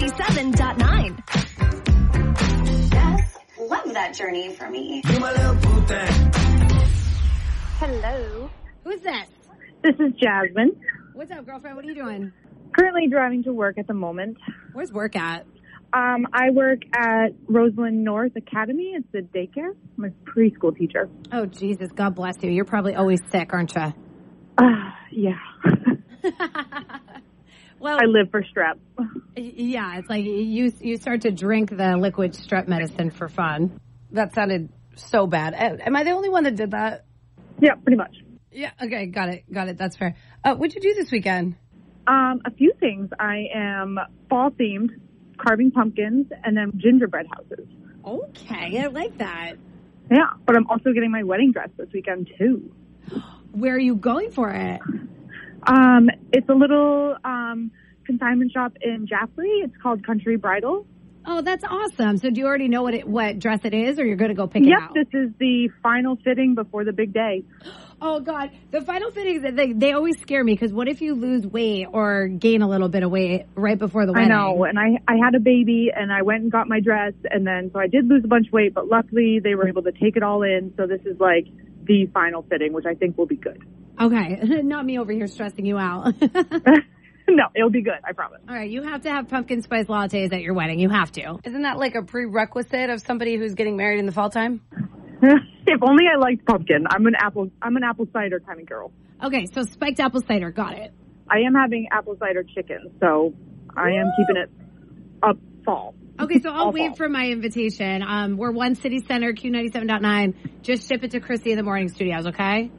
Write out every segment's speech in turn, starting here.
Q97.9. Yes, love that journey for me. Hello. Who's this? This is Jasmine. What's up, girlfriend? What are you doing? Currently driving to work at the moment. Where's work at? Um, I work at Roseland North Academy. It's a daycare. I'm a preschool teacher. Oh, Jesus. God bless you. You're probably always sick, aren't you? Uh, yeah. Well, I live for strep. yeah, it's like you you start to drink the liquid strep medicine for fun. That sounded so bad. Am I the only one that did that? Yeah, pretty much. Yeah. Okay. Got it. Got it. That's fair. Uh, what'd you do this weekend? Um, a few things. I am fall themed, carving pumpkins, and then gingerbread houses. Okay, I like that. Yeah, but I'm also getting my wedding dress this weekend too. Where are you going for it? Um, it's a little um, consignment shop in Jaffrey. It's called Country Bridal. Oh, that's awesome. So do you already know what it, what dress it is, or you're going to go pick it Yep, out? this is the final fitting before the big day. Oh God, the final fittings they they always scare me because what if you lose weight or gain a little bit of weight right before the wedding? I know, and I I had a baby, and I went and got my dress, and then so I did lose a bunch of weight, but luckily they were able to take it all in. So this is like the final fitting, which I think will be good. Okay, not me over here stressing you out. no, it'll be good. I promise. All right, you have to have pumpkin spice lattes at your wedding. You have to. Isn't that like a prerequisite of somebody who's getting married in the fall time? if only I liked pumpkin. I'm an apple. I'm an apple cider kind of girl. Okay, so spiked apple cider, got it. I am having apple cider chicken, so I am keeping it up fall. Okay, so I'll All wait for my invitation. Um, we're one city center, Q ninety seven point nine. Just ship it to Krissy in the morning studios, okay?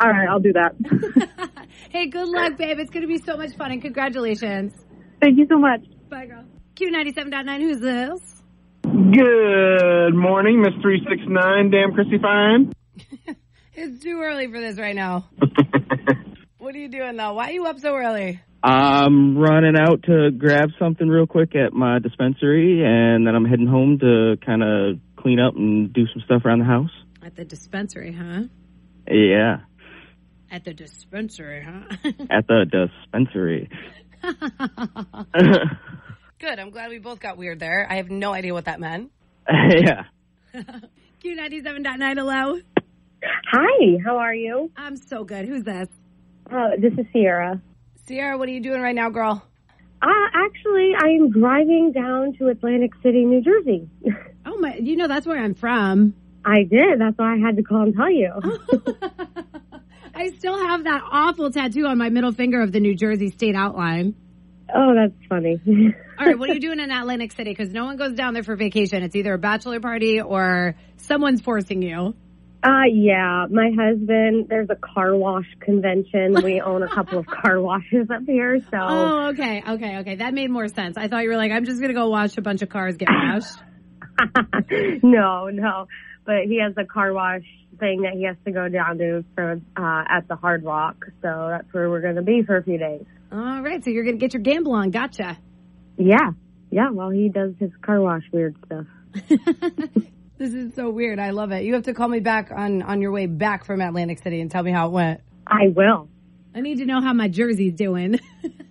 All right, I'll do that. Hey, good luck, babe. It's gonna be so much fun and congratulations. Thank you so much. Bye, girl. Q ninety seven point nine. Who's this? Good morning, Miss 369. Damn, Krissy Fine. It's too early for this right now. What are you doing though? Why are you up so early? I'm running out to grab something real quick at my dispensary, and then I'm heading home to kind of clean up and do some stuff around the house. At the dispensary, huh? Yeah, At the dispensary, huh? at the dispensary. Good. I'm glad we both got weird there. I have no idea what that meant. yeah. Q97.9, hello. Hi, how are you? I'm so good. Who's this? Uh, this is Sierra. Sierra, what are you doing right now, girl? Uh, actually, I am driving down to Atlantic City, New Jersey. Oh my, you know that's where I'm from. I did. That's why I had to call and tell you. I still have that awful tattoo on my middle finger of the New Jersey state outline. oh, that's funny. All right, what are you doing in Atlantic City? Because no one goes down there for vacation. It's either a bachelor party or someone's forcing you. Uh, yeah, my husband, there's a car wash convention. We own a couple of car washes up here, so. Oh, okay, okay, okay. That made more sense. I thought you were like, I'm just gonna go watch a bunch of cars get washed. no, no. But he has a car wash thing that he has to go down to for, uh, at the Hard Rock. So that's where we're going to be for a few days. All right, so you're gonna get your gamble on. Gotcha. Yeah. Yeah. Well, he does his car wash weird stuff. This is so weird. I love it. You have to call me back on on your way back from Atlantic City and tell me how it went. I will. I need to know how my jersey's doing.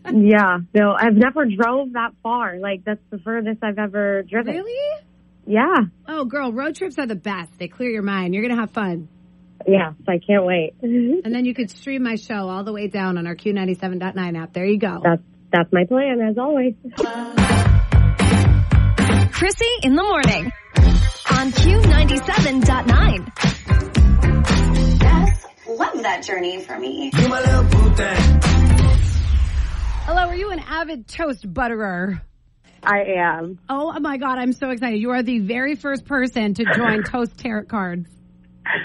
Yeah. No, I've never drove that far. Like that's the furthest I've ever driven. really? Yeah. Oh, girl, road trips are the best. They clear your mind. You're gonna have fun, Yes. I can't wait. and then you could stream my show all the way down on our Q97.9 app. There you go. That's that's my plan as always. Krissy in the morning on Q97.9. Yes, love that journey for me. Hello, are you an avid toast butterer? I am. Oh my God, I'm so excited. You are the very first person to join Toast Tarot Cards.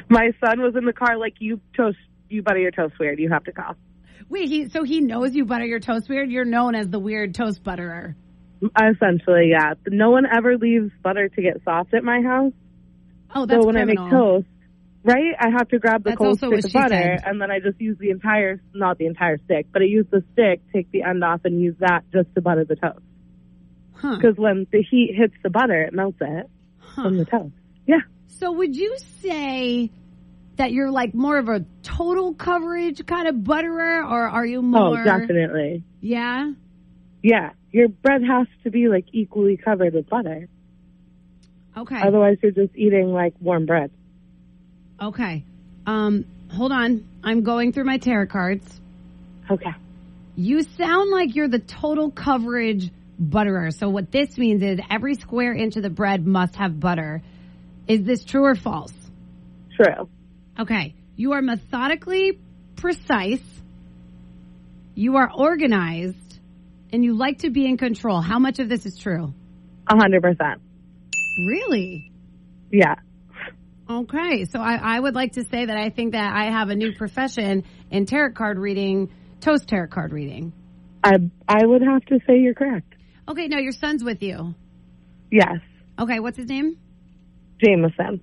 My son was in the car like you toast. You butter your toast weird. You have to call. Wait, he so he knows you butter your toast weird? You're known as the weird toast butterer. Essentially, yeah. No one ever leaves butter to get soft at my house. Oh, that's so when criminal. I make toast, right, I have to grab the That's cold stick of butter, said. and then I just use the entire, not the entire stick, but I use the stick, take the end off, and use that just to butter the toast. Huh. Because when the heat hits the butter, it melts it from the toast. Yeah. So would you say that you're like more of a total coverage kind of butterer, or are you oh, more? Oh, definitely. Yeah. Yeah. Your bread has to be like equally covered with butter. Okay. Otherwise, you're just eating like warm bread. Okay. Um, hold on. I'm going through my tarot cards. Okay. You sound like you're the total coverage butterer. So what this means is every square inch of the bread must have butter. Is this true or false? True. Okay. You are methodically precise. You are organized and you like to be in control. How much of this is true? A hundred percent. Really? Yeah. Okay. So I, I would like to say that I think that I have a new profession in tarot card reading, toast tarot card reading. I I would have to say you're correct. Okay. Now your son's with you. Yes. Okay. What's his name? Jameson.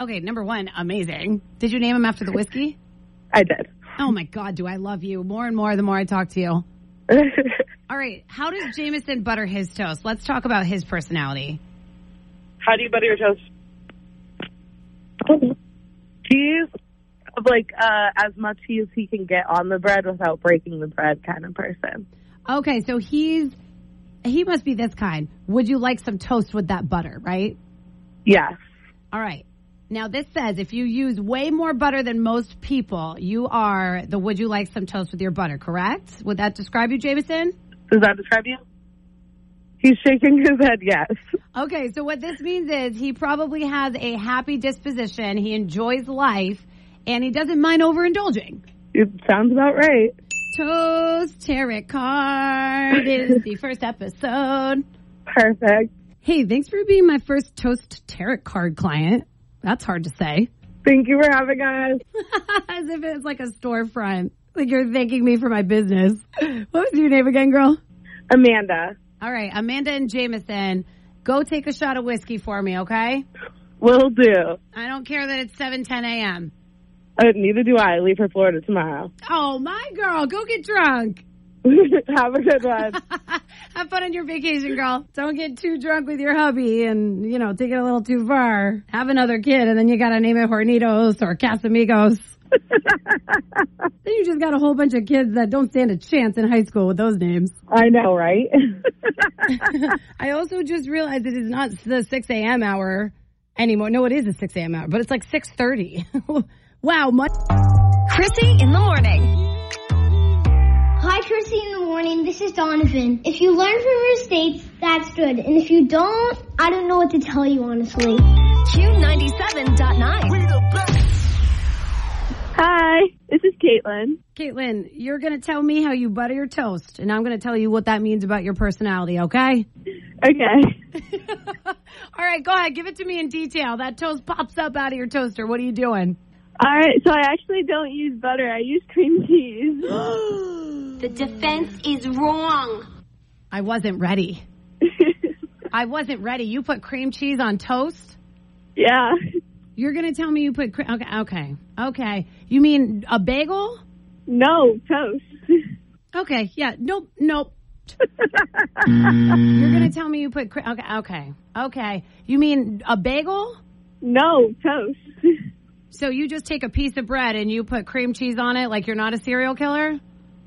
Okay. Number one, amazing. Did you name him after the whiskey? I did. Oh my God. Do I love you more and more the more I talk to you? All right. How does Jameson butter his toast? Let's talk about his personality. How do you butter your toast? He's like uh, as much heat as he can get on the bread without breaking the bread kind of person. Okay, so he's he must be this kind. Would you like some toast with that butter, right? Yes. All right. Now this says if you use way more butter than most people, you are the would you like some toast with your butter, correct? Would that describe you, Jameson? Does that describe you? He's shaking his head yes. Okay, so what this means is he probably has a happy disposition, he enjoys life, and he doesn't mind overindulging. It sounds about right. Toast Tarot Card is the first episode. Perfect. Hey, thanks for being my first Toast Tarot Card client. That's hard to say. Thank you for having us. As if it's like a storefront. Like you're thanking me for my business. What was your name again, girl? Amanda. All right, Amanda and Jameson, go take a shot of whiskey for me, okay? Will do. I don't care that it's 7 10 a.m. Uh, neither do I. I leave for Florida tomorrow. Oh, my girl, go get drunk. Have a good one. Have fun on your vacation, girl. Don't get too drunk with your hubby and, you know, take it a little too far. Have another kid and then you got to name it Hornitos or Casamigos. Then you just got a whole bunch of kids that don't stand a chance in high school with those names. I know, right? I also just realized it is not the 6 a.m. hour anymore. No, it is a 6 a.m. hour, but it's like 6.30. wow, much. Krissy in the morning. Hi, Krissy in the morning. This is Donovan. If you learn from your mistakes, that's good. And if you don't, I don't know what to tell you, honestly. Q97.9. Hi, this is Caitlin. Caitlin, you're going to tell me how you butter your toast, and I'm going to tell you what that means about your personality, okay? Okay. All right, go ahead. Give it to me in detail. That toast pops up out of your toaster. What are you doing? All right, so I actually don't use butter. I use cream cheese. the defense is wrong. I wasn't ready. I wasn't ready. You put cream cheese on toast? Yeah. You're going to tell me you put cream. okay, okay. Okay. You mean a bagel? No, toast. Okay. Yeah. Nope. Nope. Mm. You're going to tell me you put cre- okay, okay. Okay. You mean a bagel? No, toast. So you just take a piece of bread and you put cream cheese on it like you're not a serial killer?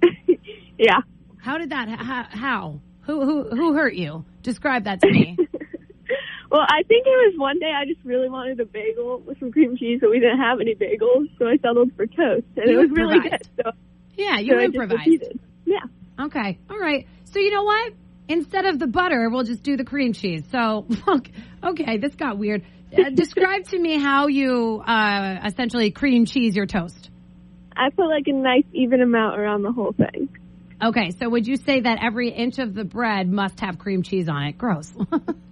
yeah. How did that how, how? Who who who hurt you? Describe that to me. Well, I think it was one day I just really wanted a bagel with some cream cheese, but we didn't have any bagels, so I settled for toast, and You it was really good. So, yeah, you so improvised. Yeah. Okay. All right. So you know what? Instead of the butter, we'll just do the cream cheese. So, okay, this got weird. Uh, describe to me how you uh, essentially cream cheese your toast. I put like a nice even amount around the whole thing. Okay, so would you say that every inch of the bread must have cream cheese on it? Gross.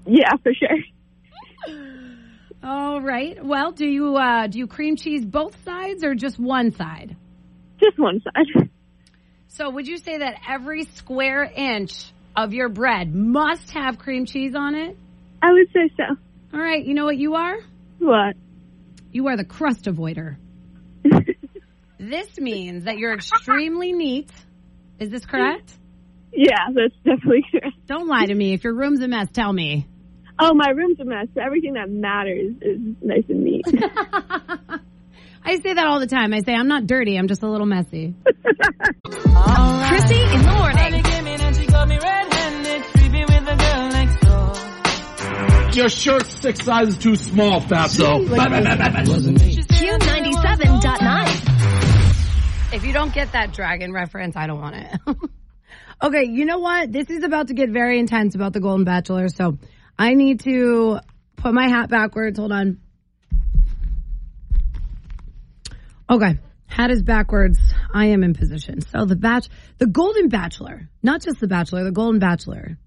Yeah, for sure. All right. Well, do you uh, do you cream cheese both sides or just one side? Just one side. So would you say that every square inch of your bread must have cream cheese on it? I would say so. All right, you know what you are? What? You are the crust avoider. this means that you're extremely neat. Is this correct? Yeah, that's definitely correct. Don't lie to me. If your room's a mess, tell me. Oh, my room's a mess. So everything that matters is nice and neat. I say that all the time. I say I'm not dirty. I'm just a little messy. Krissy in the morning. Your shirt's six sizes too small, Fatso. Q97.9. If you don't get that dragon reference, I don't want it. okay, you know what? This is about to get very intense about the Golden Bachelor, so I need to put my hat backwards. Hold on. Okay, hat is backwards. I am in position. So the batch, the Golden Bachelor, not just the Bachelor, the Golden Bachelor.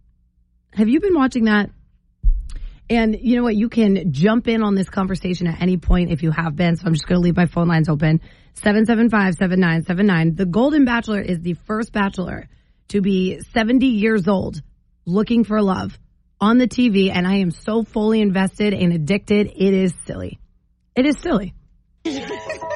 Have you been watching that? And you know what? You can jump in on this conversation at any point if you have been. So I'm just going to leave my phone lines open. 775-7979. The Golden Bachelor is the first bachelor to be 70 years old looking for love on the TV. And I am so fully invested and addicted. It is silly. It is silly.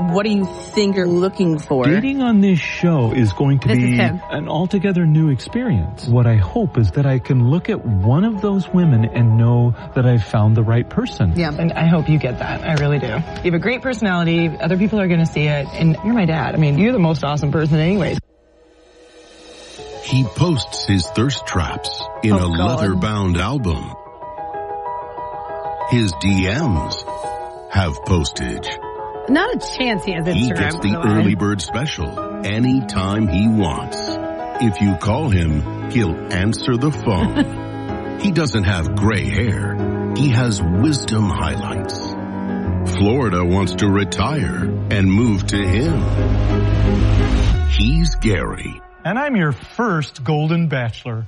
What do you think you're looking for? Dating on this show is going to This be an altogether new experience. What I hope is that I can look at one of those women and know that I've found the right person. Yeah, and I hope you get that. I really do. You have a great personality. Other people are going to see it. And you're my dad. I mean, you're the most awesome person anyways. He posts his thirst traps in Oh, a leather bound album. His DMs have postage. Not a chance he has Instagram. He gets the the early bird special anytime he wants. If you call him, he'll answer the phone. he doesn't have gray hair. He has wisdom highlights. Florida wants to retire and move to him. He's Gary. And I'm your first Golden Bachelor.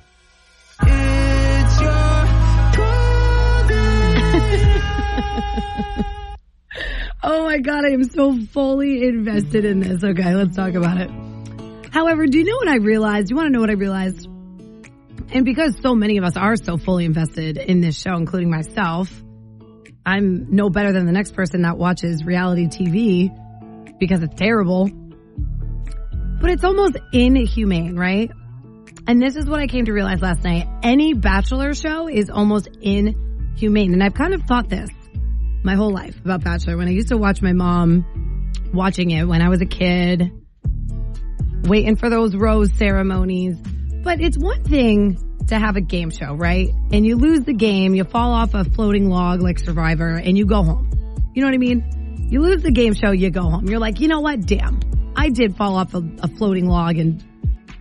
Oh my god, I am so fully invested in this. Okay, let's talk about it. However, do you know what I realized? Do you want to know what I realized? And because so many of us are so fully invested in this show, including myself, I'm no better than the next person that watches reality TV because it's terrible. But it's almost inhumane, right? And this is what I came to realize last night. Any bachelor show is almost inhumane. And I've kind of thought this my whole life about Bachelor. When I used to watch my mom watching it when I was a kid, waiting for those rose ceremonies. But it's one thing to have a game show, right? And you lose the game, you fall off a floating log like Survivor, and you go home. You know what I mean? You lose the game show, you go home. You're like, you know what? Damn. I did fall off a, a floating log and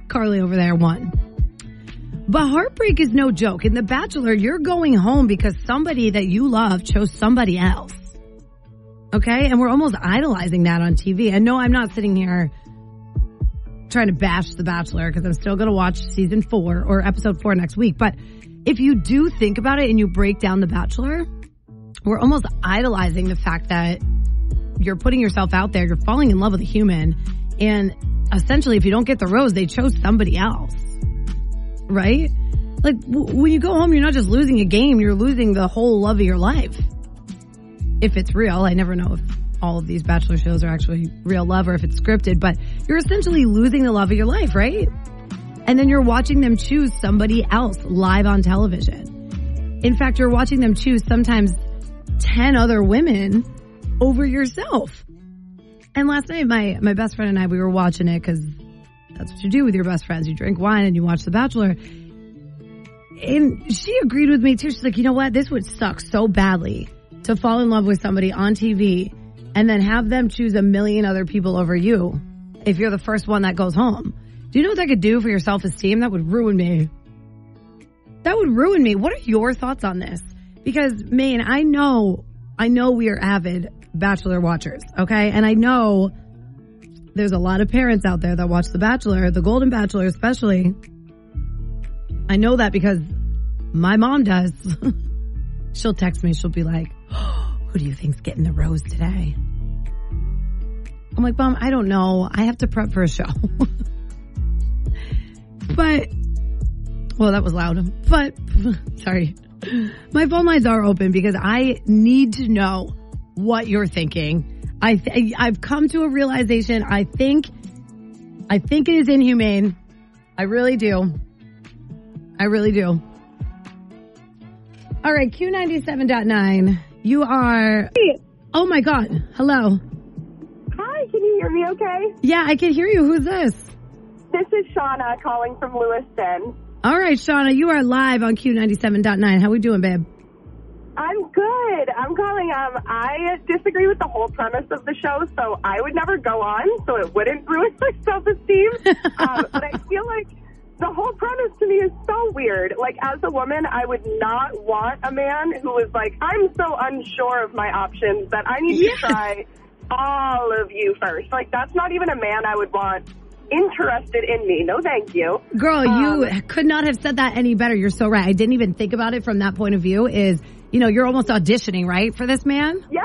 Carly over there won. But heartbreak is no joke. In The Bachelor, you're going home because somebody that you love chose somebody else. Okay? And we're almost idolizing that on TV. And no, I'm not sitting here trying to bash The Bachelor because I'm still going to watch season four or episode four next week. But if you do think about it and you break down The Bachelor, we're almost idolizing the fact that you're putting yourself out there, you're falling in love with a human, and essentially, if you don't get the rose, they chose somebody else right? Like w- when you go home, you're not just losing a game, you're losing the whole love of your life. If it's real, I never know if all of these bachelor shows are actually real love or if it's scripted, but you're essentially losing the love of your life, right? And then you're watching them choose somebody else live on television. In fact, you're watching them choose sometimes 10 other women over yourself. And last night, my, my best friend and I, we were watching it because that's what you do with your best friends. You drink wine and you watch The Bachelor. And she agreed with me too. She's like, you know what? This would suck so badly to fall in love with somebody on TV and then have them choose a million other people over you if you're the first one that goes home. Do you know what that could do for your self esteem? That would ruin me. That would ruin me. What are your thoughts on this? Because, man, I know, I know we are avid Bachelor watchers, okay? And I know there's a lot of parents out there that watch The Bachelor, The Golden Bachelor especially. I know that because my mom does. she'll text me, she'll be like, who do you think's getting the rose today? I'm like, Mom, I don't know. I have to prep for a show. but Well, that was loud, but sorry. My phone lines are open because I need to know what you're thinking. I th- I've come to a realization. I think, I think it is inhumane. I really do. I really do. All right, Q97.9. You are. Oh my God. Hello. Hi, can you hear me okay? Yeah, I can hear you. Who's this? This is Shauna calling from Lewiston. All right, Shauna, you are live on Q97.9. How we doing, babe? I'm good. I'm calling. Um, I disagree with the whole premise of the show, so I would never go on, so it wouldn't ruin my self-esteem. um, but I feel like the whole premise to me is so weird. Like, as a woman, I would not want a man who was like, I'm so unsure of my options that I need to try all of you first. Like, that's not even a man I would want interested in me. No, thank you. Girl, you Um, could not have said that any better. You're so right. I didn't even think about it from that point of view is, you know, you're almost auditioning, right, for this man? Yeah,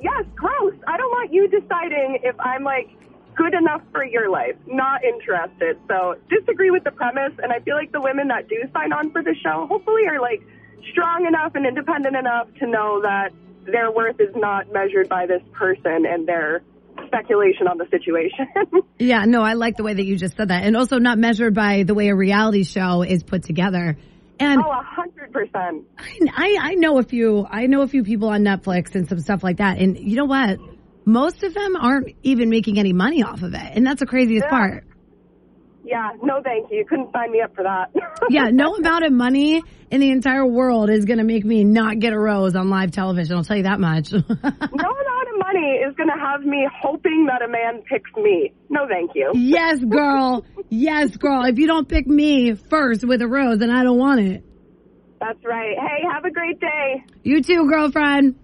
yes, gross. I don't want you deciding if I'm like good enough for your life. Not interested. So disagree with the premise and I feel like the women that do sign on for the show hopefully are like strong enough and independent enough to know that their worth is not measured by this person and their speculation on the situation. Yeah, no, I like the way that you just said that. And also not measured by the way a reality show is put together. And oh, a hundred percent. I, I know a few, I know a few people on Netflix and some stuff like that. And you know what? Most of them aren't even making any money off of it. And that's the craziest Yeah. part. Yeah, no thank you. You couldn't sign me up for that. Yeah, no amount of money in the entire world is going to make me not get a rose on live television. I'll tell you that much. no of money is going to have me hoping that a man picks me. No, thank you. yes, girl. Yes, girl. If you don't pick me first with a rose, then I don't want it. That's right. Hey, have a great day. You too, girlfriend.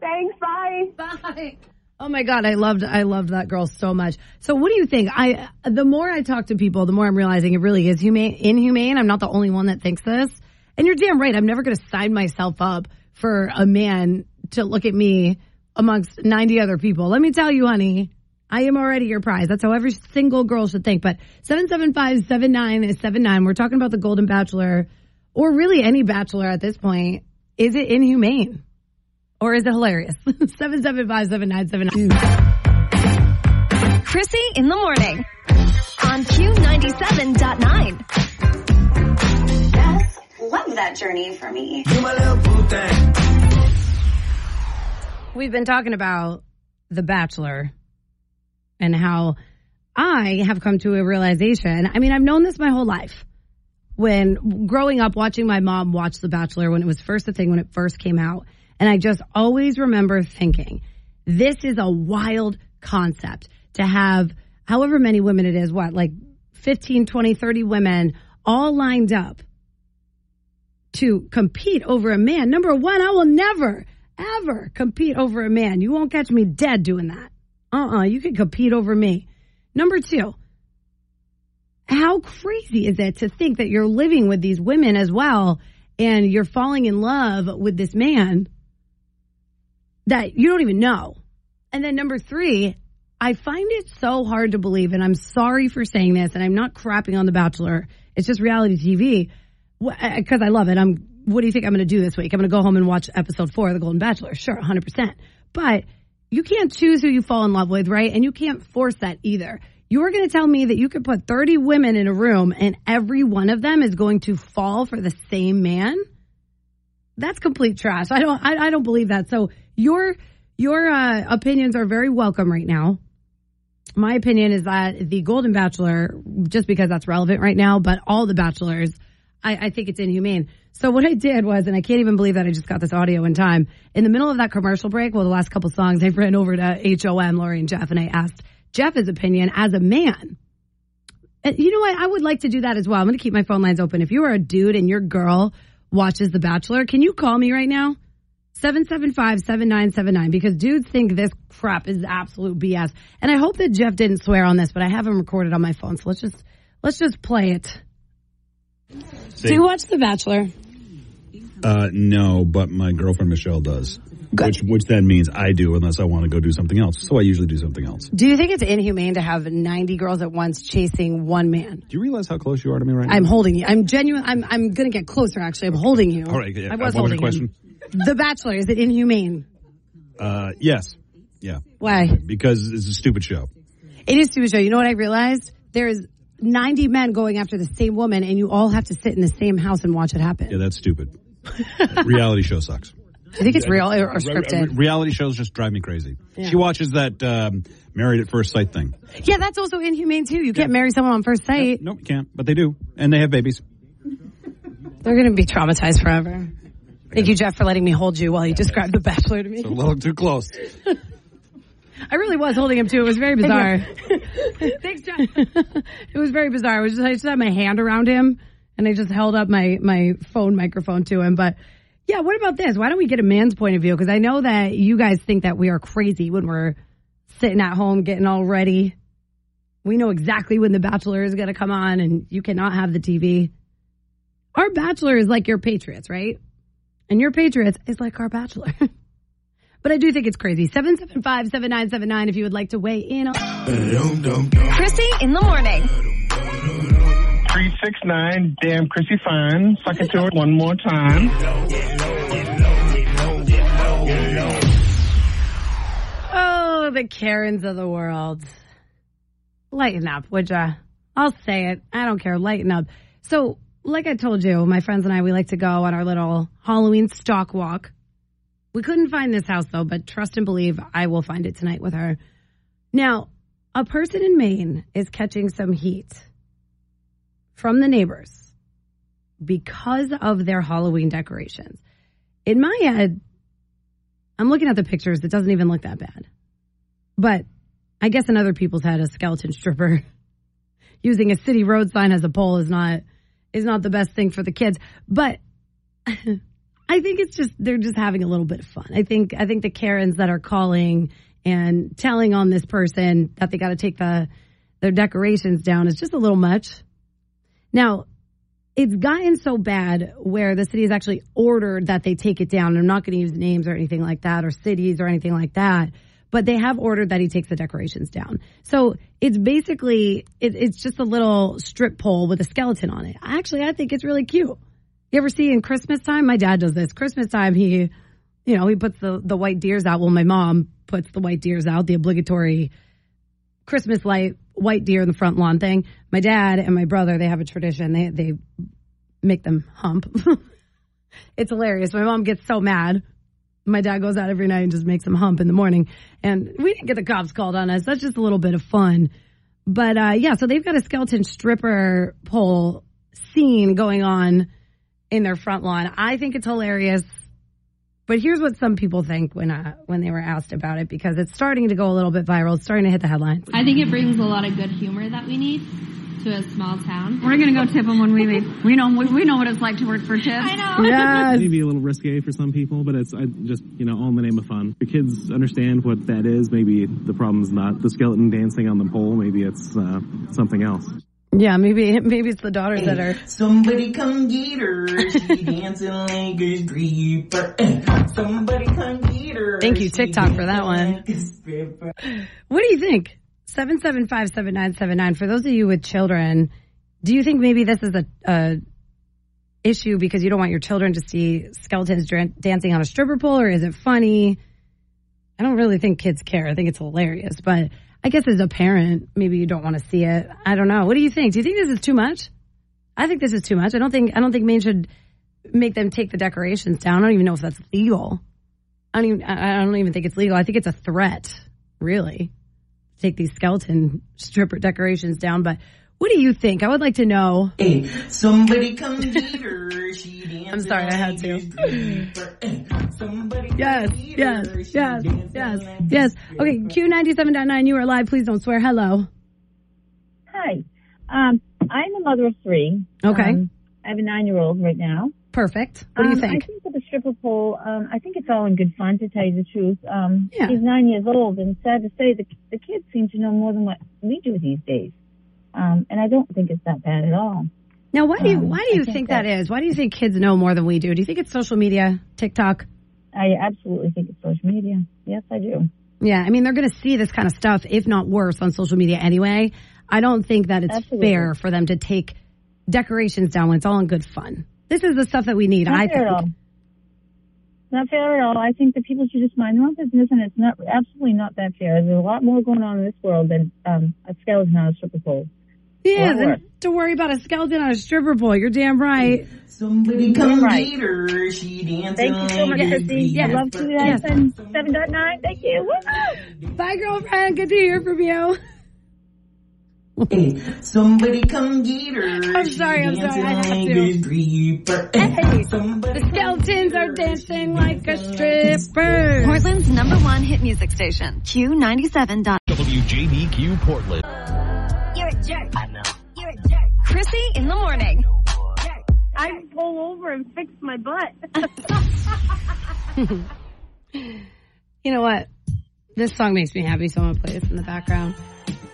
Thanks. Bye. Bye. Oh my god, I loved I loved that girl so much. So what do you think? I the more I talk to people, the more I'm realizing it really is humane inhumane. I'm not the only one that thinks this. And you're damn right. I'm never going to sign myself up for a man to look at me amongst 90 other people. Let me tell you, honey, I am already your prize. That's how every single girl should think. But 775-7979, we're talking about the Golden Bachelor or really any bachelor at this point. Is it inhumane? Or is it hilarious? 775-7979. Krissy in the morning on Q97.9. Yes, love that journey for me. We've been talking about The Bachelor and how I have come to a realization. I mean, I've known this my whole life. When growing up, watching my mom watch The Bachelor when it was first a thing, when it first came out. And I just always remember thinking, this is a wild concept to have however many women it is, what, like 15, 20, 30 women all lined up to compete over a man. Number one, I will never, ever compete over a man. You won't catch me dead doing that. Uh uh you can compete over me. Number two, how crazy is it to think that you're living with these women as well and you're falling in love with this man that you don't even know? And then number three, I find it so hard to believe, and I'm sorry for saying this, and I'm not crapping on The Bachelor. It's just reality TV because I love it. I'm. What do you think I'm going to do this week? I'm going to go home and watch episode four of The Golden Bachelor. Sure, 100. percent But you can't choose who you fall in love with, right? And you can't force that either. You're going to tell me that you could put 30 women in a room and every one of them is going to fall for the same man? That's complete trash. I don't. I, I don't believe that. So your your uh, opinions are very welcome right now. My opinion is that the Golden Bachelor, just because that's relevant right now, but all the bachelors, I, I think it's inhumane. So what I did was, and I can't even believe that I just got this audio in time. In the middle of that commercial break, well, the last couple songs, I ran over to HOM, Lori and Jeff, and I asked Jeff his opinion as a man. And you know what? I would like to do that as well. I'm going to keep my phone lines open. If you are a dude and your girl watches The Bachelor, can you call me right now? 775-7979 because dudes think this crap is absolute BS. And I hope that Jeff didn't swear on this, but I have him recorded on my phone. So let's just let's just play it. Do you watch The Bachelor? Uh, no, but my girlfriend Michelle does. which which then means I do unless I want to go do something else. So I usually do something else. Do you think it's inhumane to have 90 girls at once chasing one man? Do you realize how close you are to me right now? I'm holding you. I'm genuine. I'm I'm gonna get closer. Actually, I'm holding you. All right. Yeah, I was what holding the question? him. The Bachelor is it inhumane? Uh, yes. Yeah. Why? Because it's a stupid show. It is a stupid show. You know what I realized? There is 90 men going after the same woman, and you all have to sit in the same house and watch it happen. Yeah, that's stupid. Reality show sucks. I think it's real or, or scripted. re- reality shows just drive me crazy. Yeah. She watches that um, Married at First Sight thing. Yeah, that's also inhumane too. You can't marry someone on first sight. Nope, you can't. But they do, and they have babies. They're going to be traumatized forever. Thank you, Jeff, for letting me hold you while you described The Bachelor to me. A little too close. I really was holding him too. It was very bizarre. Thanks, Jeff. it was very bizarre. It was just, I just had my hand around him and I just held up my, my phone microphone to him. But yeah, what about this? Why don't we get a man's point of view? Because I know that you guys think that we are crazy when we're sitting at home getting all ready. We know exactly when The Bachelor is going to come on and you cannot have the TV. Our Bachelor is like your Patriots, right? And your Patriots is like our Bachelor. but I do think it's crazy. 775 7979 if you would like to weigh in on. Krissy in the morning. 369, damn Krissy Fine. Suck it to her one more time. Oh, the Karens of the world. Lighten up, would ya? I'll say it. I don't care. Lighten up. So, like I told you, my friends and I, we like to go on our little Halloween stalk walk. We couldn't find this house though, but trust and believe I will find it tonight with her. Now, a person in Maine is catching some heat from the neighbors because of their Halloween decorations. In my head, I'm looking at the pictures. It doesn't even look that bad. But I guess in other people's head, a skeleton stripper using a city road sign as a pole is not is not the best thing for the kids. But I think it's just they're just having a little bit of fun. I think I think the Karens that are calling and telling on this person that they got to take the their decorations down is just a little much. Now, it's gotten so bad where the city has actually ordered that they take it down. I'm not going to use names or anything like that or cities or anything like that, but they have ordered that he takes the decorations down. So it's basically, it, it's just a little strip pole with a skeleton on it. Actually, I think it's really cute. You ever see in Christmas time? My dad does this. Christmas time, he, you know, he puts the, the white deers out. Well, my mom puts the white deers out, the obligatory Christmas light white deer in the front lawn thing. My dad and my brother, they have a tradition. They they make them hump. it's hilarious. My mom gets so mad. My dad goes out every night and just makes them hump in the morning. And we didn't get the cops called on us. That's just a little bit of fun. But uh, yeah, so they've got a skeleton stripper pole scene going on in their front lawn. I think it's hilarious. But here's what some people think when uh, when they were asked about it because it's starting to go a little bit viral. It's starting to hit the headlines. I think it brings a lot of good humor that we need to a small town. We're gonna go tip them when we leave. We know we know what it's like to work for tips. I know. Yeah! Maybe a little risque for some people, but it's I just you know all in the name of fun. The kids understand what that is. Maybe the problem's not the skeleton dancing on the pole. Maybe it's uh, something else. Yeah, maybe maybe it's the daughters that are. Somebody come get her. She dancing like a creeper. Somebody come get her. Thank you, She TikTok, for that one. like. What do you think? Seven seven five seven nine seven nine. For those of you with children, do you think maybe this is a, a issue because you don't want your children to see skeletons dancing on a stripper pole, or is it funny? I don't really think kids care. I think it's hilarious, but I guess as a parent, maybe you don't want to see it. I don't know. What do you think? Do you think this is too much? I think this is too much. I don't think I don't think Maine should make them take the decorations down. I don't even know if that's legal. I don't even I don't even think it's legal. I think it's a threat, really, take these skeleton stripper decorations down. But what do you think? I would like to know. Hey, somebody come get her. She dancing I'm sorry, I had to. a stripper. Hey, somebody Yes, yes, her. Yes, yes, like yes. Okay, Q97.9, you are live. Please don't swear. Hello. Hi. Um, I'm a mother of three. Okay. Um, I have a nine-year-old right now. Perfect. What do you Um, think? I think for the stripper pole, um, I think it's all in good fun, to tell you the truth. Um, Yeah. She's nine years old, and sad to say, the, the kids seem to know more than what we do these days. Um, and I don't think it's that bad at all. Now, why do you Um, why do you think think that- that is? Why do you think kids know more than we do? Do you think it's social media, TikTok? I absolutely think it's social media. Yes, I do. Yeah, I mean, they're going to see this kind of stuff, if not worse, on social media anyway. I don't think that it's Absolutely. fair for them to take decorations down when it's all in good fun. This is the stuff that we need, Not I fair at all. think. Not fair at all. I think that people should just mind their own business, and it's not absolutely not that fair. There's a lot more going on in this world than um, a skeleton on a stripper pole. Yeah, Or then worse. to worry about a skeleton on a stripper pole. You're damn right. Somebody Damn come right. get her. She dancing Thank you so much, like a Christy. I creeper. love you guys. And 7.9. Thank you. Woo! Bye, girlfriend. Good to hear from you. Hey, somebody come get her. I'm sorry, I'm sorry, I have to. like a creeper. Hey, the skeletons are dancing like a stripper. Portland's number one hit music station, Q97. WJBQ Portland. You're a jerk. Krissy in the morning. I pull over and fix my butt. You know what? This song makes me happy, so I'm going to play this in the background.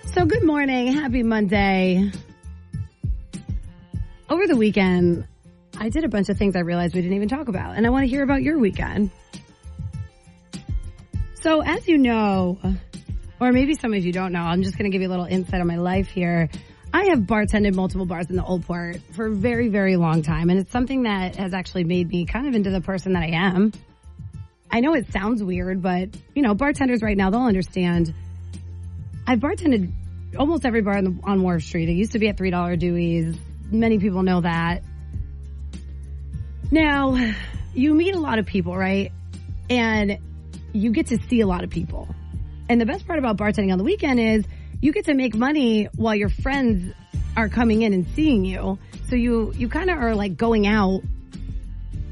So, good morning. Happy Monday. Over the weekend, I did a bunch of things I realized we didn't even talk about, and I want to hear about your weekend. So, as you know, or maybe some of you don't know, I'm just going to give you a little insight on my life here. I have bartended multiple bars in the Old Port for a very, very long time, and it's something that has actually made me kind of into the person that I am. I know it sounds weird, but you know, bartenders right now they'll understand. I've bartended almost every bar on, the, on Wharf Street. It used to be at three dollar Dewey's. Many people know that. Now, you meet a lot of people, right? And you get to see a lot of people. And the best part about bartending on the weekend is you get to make money while your friends are coming in and seeing you. So you you kind of are like going out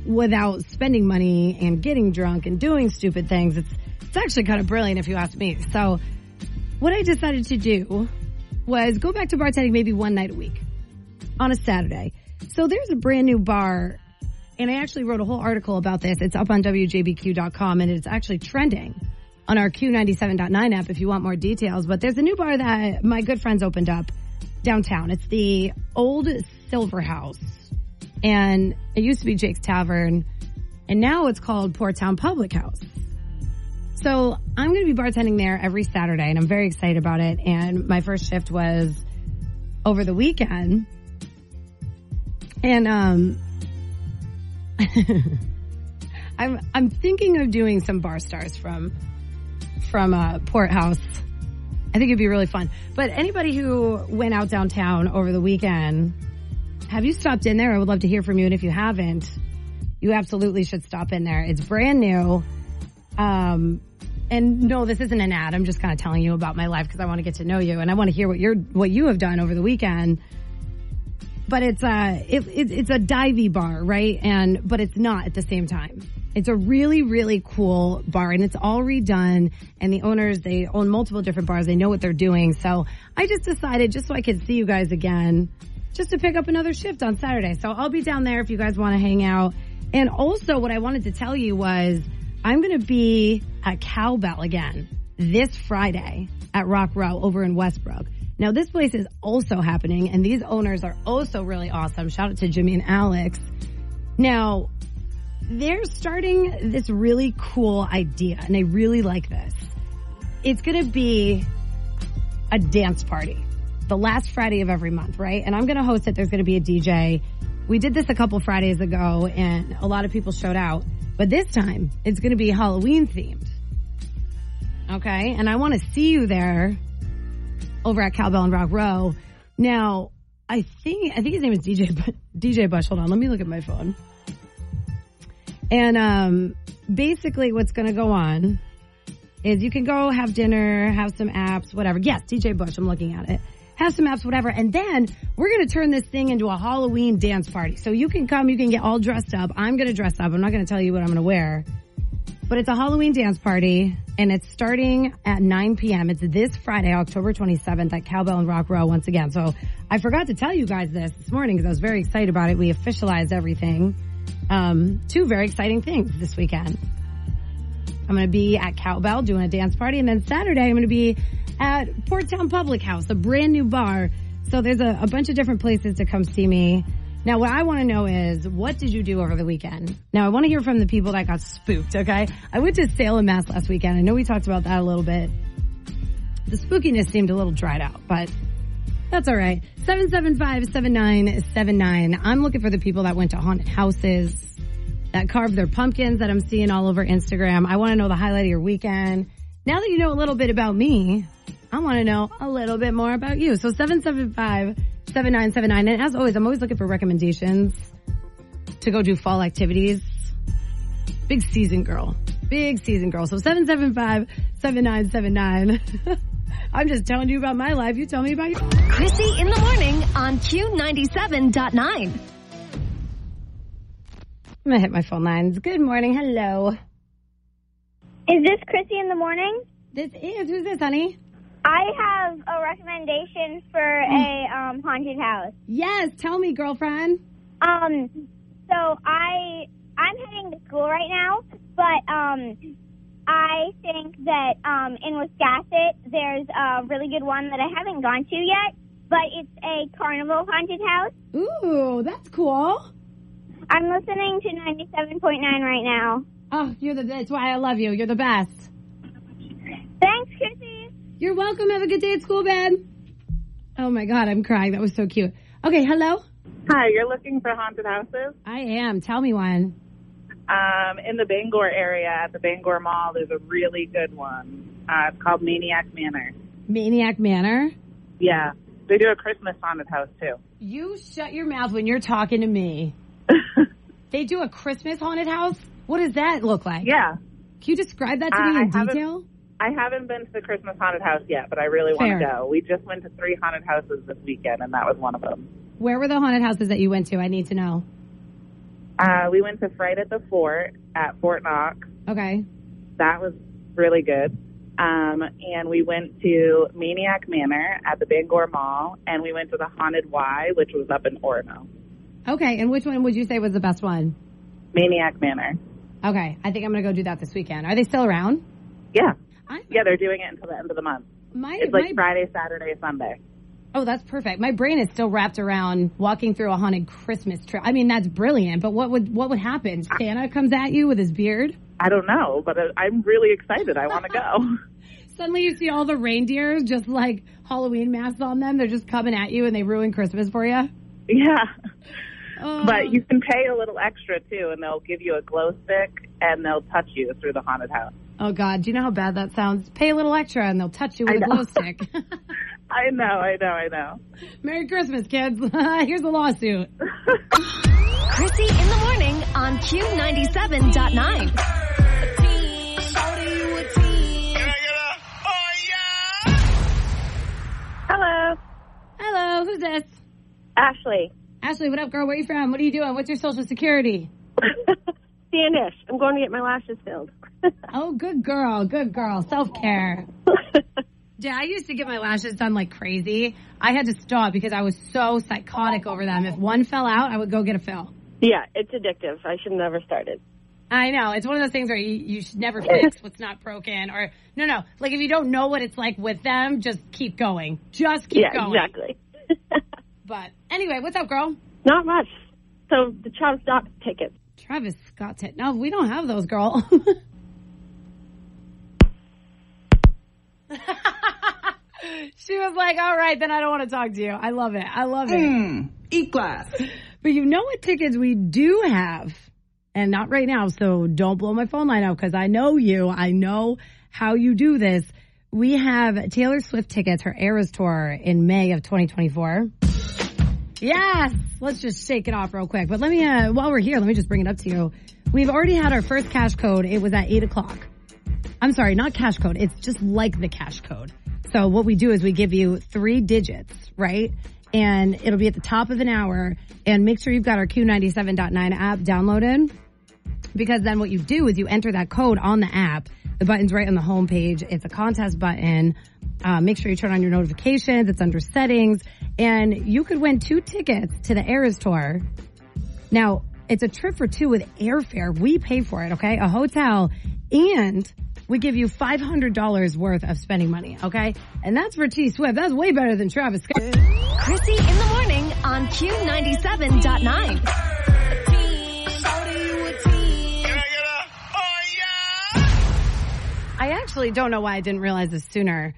without spending money and getting drunk and doing stupid things. It's it's actually kind of brilliant if you ask me. So what I decided to do was go back to bartending maybe one night a week on a Saturday. So there's a brand new bar and I actually wrote a whole article about this. It's up on WJBQ.com and it's actually trending on our Q97.9 app if you want more details. But there's a new bar that my good friends opened up downtown. It's the Old Silver House. And it used to be Jake's Tavern. And now it's called Port Town Public House. So I'm going to be bartending there every Saturday and I'm very excited about it. And my first shift was over the weekend. And, um, I'm, I'm thinking of doing some bar stars from, from, uh, Port House. I think it'd be really fun. But anybody who went out downtown over the weekend, have you stopped in there? I would love to hear from you. And if you haven't, you absolutely should stop in there. It's brand new. Um, and no, this isn't an ad. I'm just kind of telling you about my life because I want to get to know you and I want to hear what you're, what you have done over the weekend. But it's a, it, it, it's a divey bar, right? And, but it's not at the same time. It's a really, really cool bar and it's all redone and the owners, they own multiple different bars. They know what they're doing. So I just decided just so I could see you guys again, just to pick up another shift on Saturday. So I'll be down there if you guys want to hang out. And also what I wanted to tell you was I'm going to be at Cowbell again this Friday at Rock Row over in Westbrook. Now this place is also happening and these owners are also really awesome. Shout out to Jimmy and Alex. Now they're starting this really cool idea and I really like this. It's going to be a dance party the last Friday of every month, right? And I'm going to host it. There's going to be a DJ. We did this a couple Fridays ago and a lot of people showed out, but this time it's going to be Halloween themed. Okay. And I want to see you there over at Cowbell and Rock Row. Now, I think, I think his name is DJ, DJ Bush. Hold on. Let me look at my phone. And, um, basically what's going to go on is you can go have dinner, have some apps, whatever. Yes, DJ Bush. I'm looking at it. Have some apps, whatever. And then we're going to turn this thing into a Halloween dance party. So you can come, you can get all dressed up. I'm going to dress up. I'm not going to tell you what I'm going to wear. But it's a Halloween dance party and it's starting at 9 p.m. It's this Friday, October 27th at Cowbell and Rock Row once again. So I forgot to tell you guys this this morning because I was very excited about it. We officialized everything. Um, two very exciting things this weekend. I'm going to be at Cowbell doing a dance party. And then Saturday, I'm going to be at Port Town Public House, a brand new bar. So there's a, a bunch of different places to come see me. Now, what I want to know is, what did you do over the weekend? Now, I want to hear from the people that got spooked, okay? I went to Salem, Mass last weekend. I know we talked about that a little bit. The spookiness seemed a little dried out, but that's all right. 775-7979. I'm looking for the people that went to haunted houses, that carved their pumpkins that I'm seeing all over Instagram. I want to know the highlight of your weekend. Now that you know a little bit about me, I want to know a little bit more about you. So 775-7979. And as always, I'm always looking for recommendations to go do fall activities. Big season girl. Big season girl. So 775-7979. I'm just telling you about my life. You tell me about yours. Krissy in the morning on Q97.9. I'm gonna hit my phone lines. Good morning. Hello. Is this Krissy in the morning? This is. Who's this, honey? I have a recommendation for a um, haunted house. Yes, tell me, girlfriend. Um, so I I'm heading to school right now, but um, I think that um in Wiscasset there's a really good one that I haven't gone to yet, but it's a carnival haunted house. Ooh, that's cool. I'm listening to 97.9 right now. Oh, you're the. That's why I love you. You're the best. Thanks, Krissy. You're welcome. Have a good day at school, babe. Oh my God, I'm crying. That was so cute. Okay, hello. Hi, you're looking for haunted houses? I am. Tell me one. Um, in the Bangor area at the Bangor Mall, there's a really good one. Uh, it's called Maniac Manor. Maniac Manor. Yeah, they do a Christmas haunted house too. You shut your mouth when you're talking to me. they do a Christmas haunted house. What does that look like? Yeah. Can you describe that to Uh, me in I detail? I haven't been to the Christmas haunted house yet, but I really want to go. We just went to three haunted houses this weekend, and that was one of them. Where were the haunted houses that you went to? I need to know. Uh, we went to Fright at the Fort at Fort Knox. Okay. That was really good. Um, and we went to Maniac Manor at the Bangor Mall, and we went to the Haunted Y, which was up in Orono. Okay, and which one would you say was the best one? Maniac Manor. Okay, I think I'm gonna go do that this weekend. Are they still around? Yeah. Yeah, they're doing it until the end of the month. My, It's like my- Friday, Saturday, Sunday. Oh, that's perfect. My brain is still wrapped around walking through a haunted Christmas tree. I mean, that's brilliant. But what would what would happen? Santa comes at you with his beard. I don't know, but uh, I'm really excited. I want to go. Suddenly, you see all the reindeers just like Halloween masks on them. They're just coming at you, and they ruin Christmas for you. yeah. Oh. But you can pay a little extra too, and they'll give you a glow stick, and they'll touch you through the haunted house. Oh God, do you know how bad that sounds? Pay a little extra, and they'll touch you with a glow stick. I know, I know, I know. Merry Christmas, kids. Here's a lawsuit. Krissy in the morning on Q97.9. Hello. Hello, who's this? Ashley. Ashley, what up, girl? Where you from? What are you doing? What's your social security? Spanish. I'm going to get my lashes filled. oh, good girl. Good girl. Self care. Yeah, I used to get my lashes done like crazy. I had to stop because I was so psychotic over them. If one fell out, I would go get a fill. Yeah, it's addictive. I should never started. I know. It's one of those things where you, you should never fix what's not broken or no, no. Like if you don't know what it's like with them, just keep going. Just keep yeah, going. exactly. But anyway, what's up, girl? Not much. So the Travis Scott tickets. Travis Scott. T- no, we don't have those, girl. she was like, all right, then I don't want to talk to you. I love it. I love it. eat glass. But you know what tickets we do have? And not right now, so don't blow my phone line out because I know you. I know how you do this. We have Taylor Swift tickets, her Eras tour in May of 2024. Yes, let's just shake it off real quick. But let me, uh, while we're here, let me just bring it up to you. We've already had our first cash code. It was at eight o'clock. I'm sorry, not cash code. It's just like the cash code. So what we do is we give you three digits, right? And it'll be at the top of an hour and make sure you've got our Q97.9 app downloaded because then what you do is you enter that code on the app. The button's right on the home page. It's a contest button. Uh, make sure you turn on your notifications. It's under settings and you could win two tickets to the Eras tour. Now it's a trip for two with airfare. We pay for it. Okay. A hotel and we give you $500 worth of spending money. Okay. And that's for T Swift. That's way better than Travis Scott. Krissy in the morning on on Q97.9. I actually don't know why I didn't realize this sooner.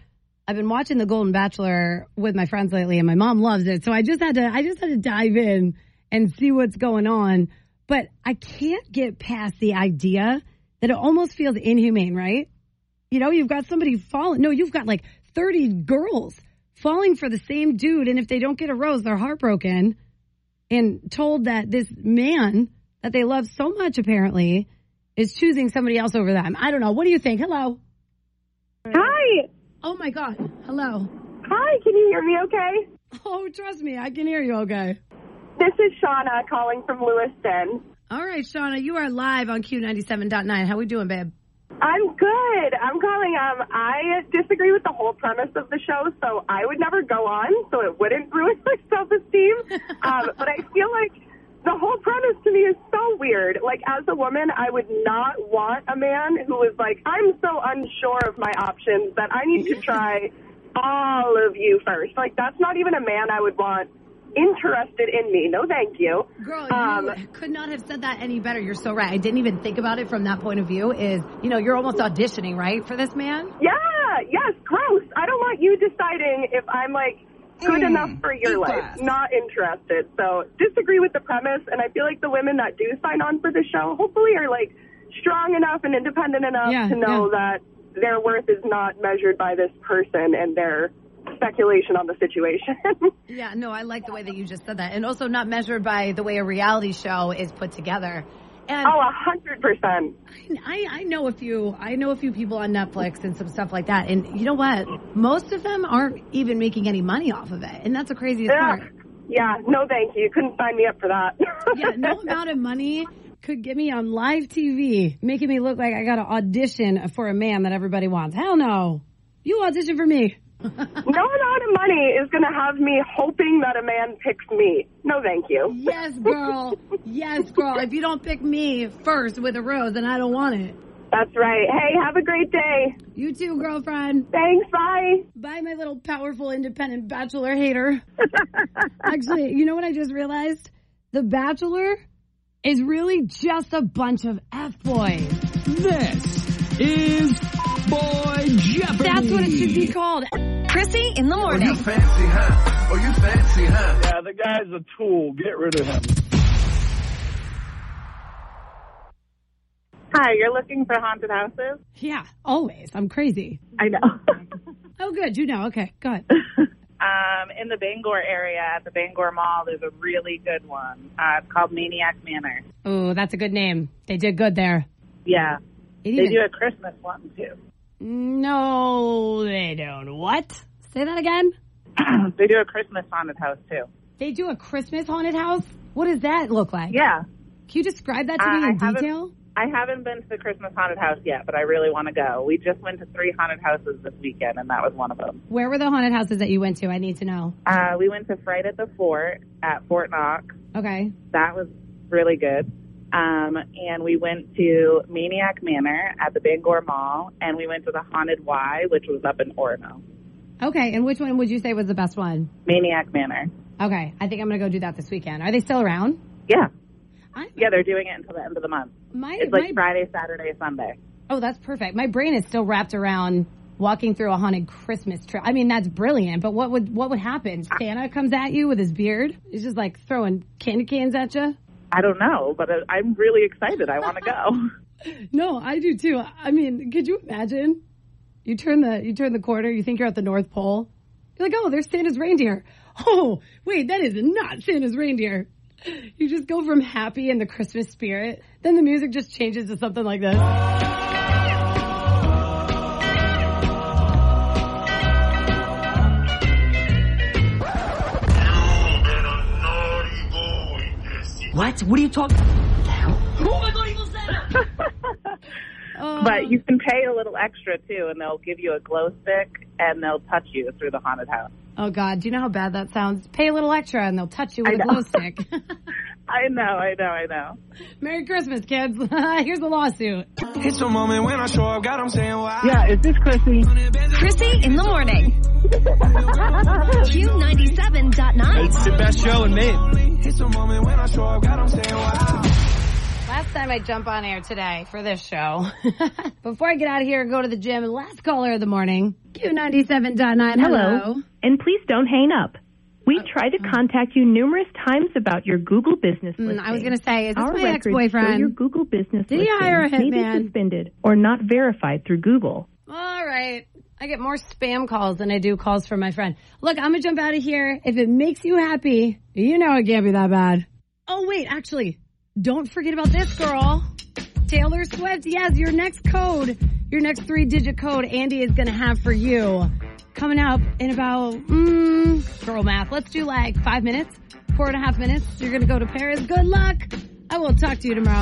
I've been watching The Golden Bachelor with my friends lately, and my mom loves it. So I just had to, I just had to dive in and see what's going on. But I can't get past the idea that it almost feels inhumane, right? You know, you've got somebody falling. No, you've got like 30 girls falling for the same dude. And if they don't get a rose, they're heartbroken and told that this man that they love so much, apparently, is choosing somebody else over them. I don't know. What do you think? Hello. Hi. Oh my God. Hello. Hi, can you hear me okay? Oh, trust me, I can hear you okay. This is Shauna calling from Lewiston. All right, Shauna, you are live on Q97.9. How we doing, babe? I'm good. I'm calling. Um, I disagree with the whole premise of the show, so I would never go on, so it wouldn't ruin my self-esteem. um, but I feel like the whole premise to me is so weird. Like, as a woman, I would not want a man who is like, I'm so unsure of my options that I need to try all of you first. Like, that's not even a man I would want interested in me. No, thank you. Girl, you Um, could not have said that any better. You're so right. I didn't even think about it from that point of view. Is you know you're almost auditioning right for this man. Yeah, yes, gross. I don't want you deciding if I'm like good Mm, enough for your life. Not interested. So disagree with the premise, and I feel like the women that do sign on for the show hopefully are like strong enough and independent enough Yeah, to know that their worth is not measured by this person and their speculation on the situation. Yeah, no, I like the way that you just said that, and also not measured by the way a reality show is put together. And oh, a hundred percent. I, I know a few I know a few people on Netflix and some stuff like that, and you know what? Most of them aren't even making any money off of it, and that's the craziest Yeah. part. Yeah, no thank you. You couldn't sign me up for that. yeah, no amount of money could get me on live TV, making me look like I got to audition for a man that everybody wants. Hell no. You audition for me. no amount of money is going to have me hoping that a man picks me. No, thank you. Yes, girl. yes, girl. If you don't pick me first with a rose, then I don't want it. That's right. Hey, have a great day. You too, girlfriend. Thanks. Bye. Bye, my little powerful independent bachelor hater. Actually, you know what I just realized? The bachelor is really just a bunch of F boys. This is Boy Jeopardy. That's what it should be called. Krissy in the morning. fancy, huh? Oh, you fancy, huh? Yeah, the guy's a tool. Get rid of him. Hi, you're looking for haunted houses? Yeah, always. I'm crazy. I know. Oh, good. You know. Okay, go ahead. um, in the Bangor area at the Bangor Mall, there's a really good one. Uh, it's called Maniac Manor. Oh, that's a good name. They did good there. Yeah. It They even- do a Christmas one too. No, they don't. What? Say that again. they do a Christmas haunted house too. They do a Christmas haunted house. What does that look like? Yeah. Can you describe that to Uh, me in haven't- detail? I haven't been to the Christmas haunted house yet, but I really want to go. We just went to three haunted houses this weekend, and that was one of them. Where were the haunted houses that you went to? I need to know. Uh, we went to Fright at the Fort at Fort Knox. Okay. That was really good. Um, and we went to Maniac Manor at the Bangor Mall, and we went to the Haunted Y, which was up in Orono. Okay, and which one would you say was the best one? Maniac Manor. Okay, I think I'm gonna go do that this weekend. Are they still around? Yeah. Yeah, they're doing it until the end of the month. My, It's like my- Friday, Saturday, Sunday. Oh, that's perfect. My brain is still wrapped around walking through a haunted Christmas tree. I mean, that's brilliant. But what would what would happen? Santa comes at you with his beard. He's just like throwing candy cans at you. I don't know, but uh, I'm really excited. I want to go. No, I do too. I mean, could you imagine? You turn the you turn the corner. You think you're at the North Pole. You're like, oh, there's Santa's reindeer. Oh, wait, that is not Santa's reindeer. You just go from happy in the Christmas spirit. Then the music just changes to something like this. What? What are you talking? Oh my God! but you can pay a little extra too, and they'll give you a glow stick and they'll touch you through the haunted house. Oh God, do you know how bad that sounds? Pay a little extra and they'll touch you with a glow stick. I know, I know, I know. Merry Christmas, kids. Here's the lawsuit. It's the moment when I show up, God, I'm saying why. Yeah, is this Krissy? Krissy in the morning. Q97.9. It's the best show in Maine. Last time I jump on air today for this show. Before I get out of here and go to the gym, last caller of the morning, Q97.9. Hello. And please don't hang up. We've tried to contact you numerous times about your Google business listing. Mm, I was going to say, is this Our my ex-boyfriend? Your Google business Did he listing hire a may be suspended or not verified through Google. All right. I get more spam calls than I do calls from my friend. Look, I'm going to jump out of here. If it makes you happy, you know it can't be that bad. Oh, wait, actually, don't forget about this girl. Taylor Swift. Yes, your next code, your next three digit code, Andy is going to have for you coming up in about, mm, girl math. Let's do like five minutes, four and a half minutes. You're going to go to Paris. Good luck. I will talk to you tomorrow.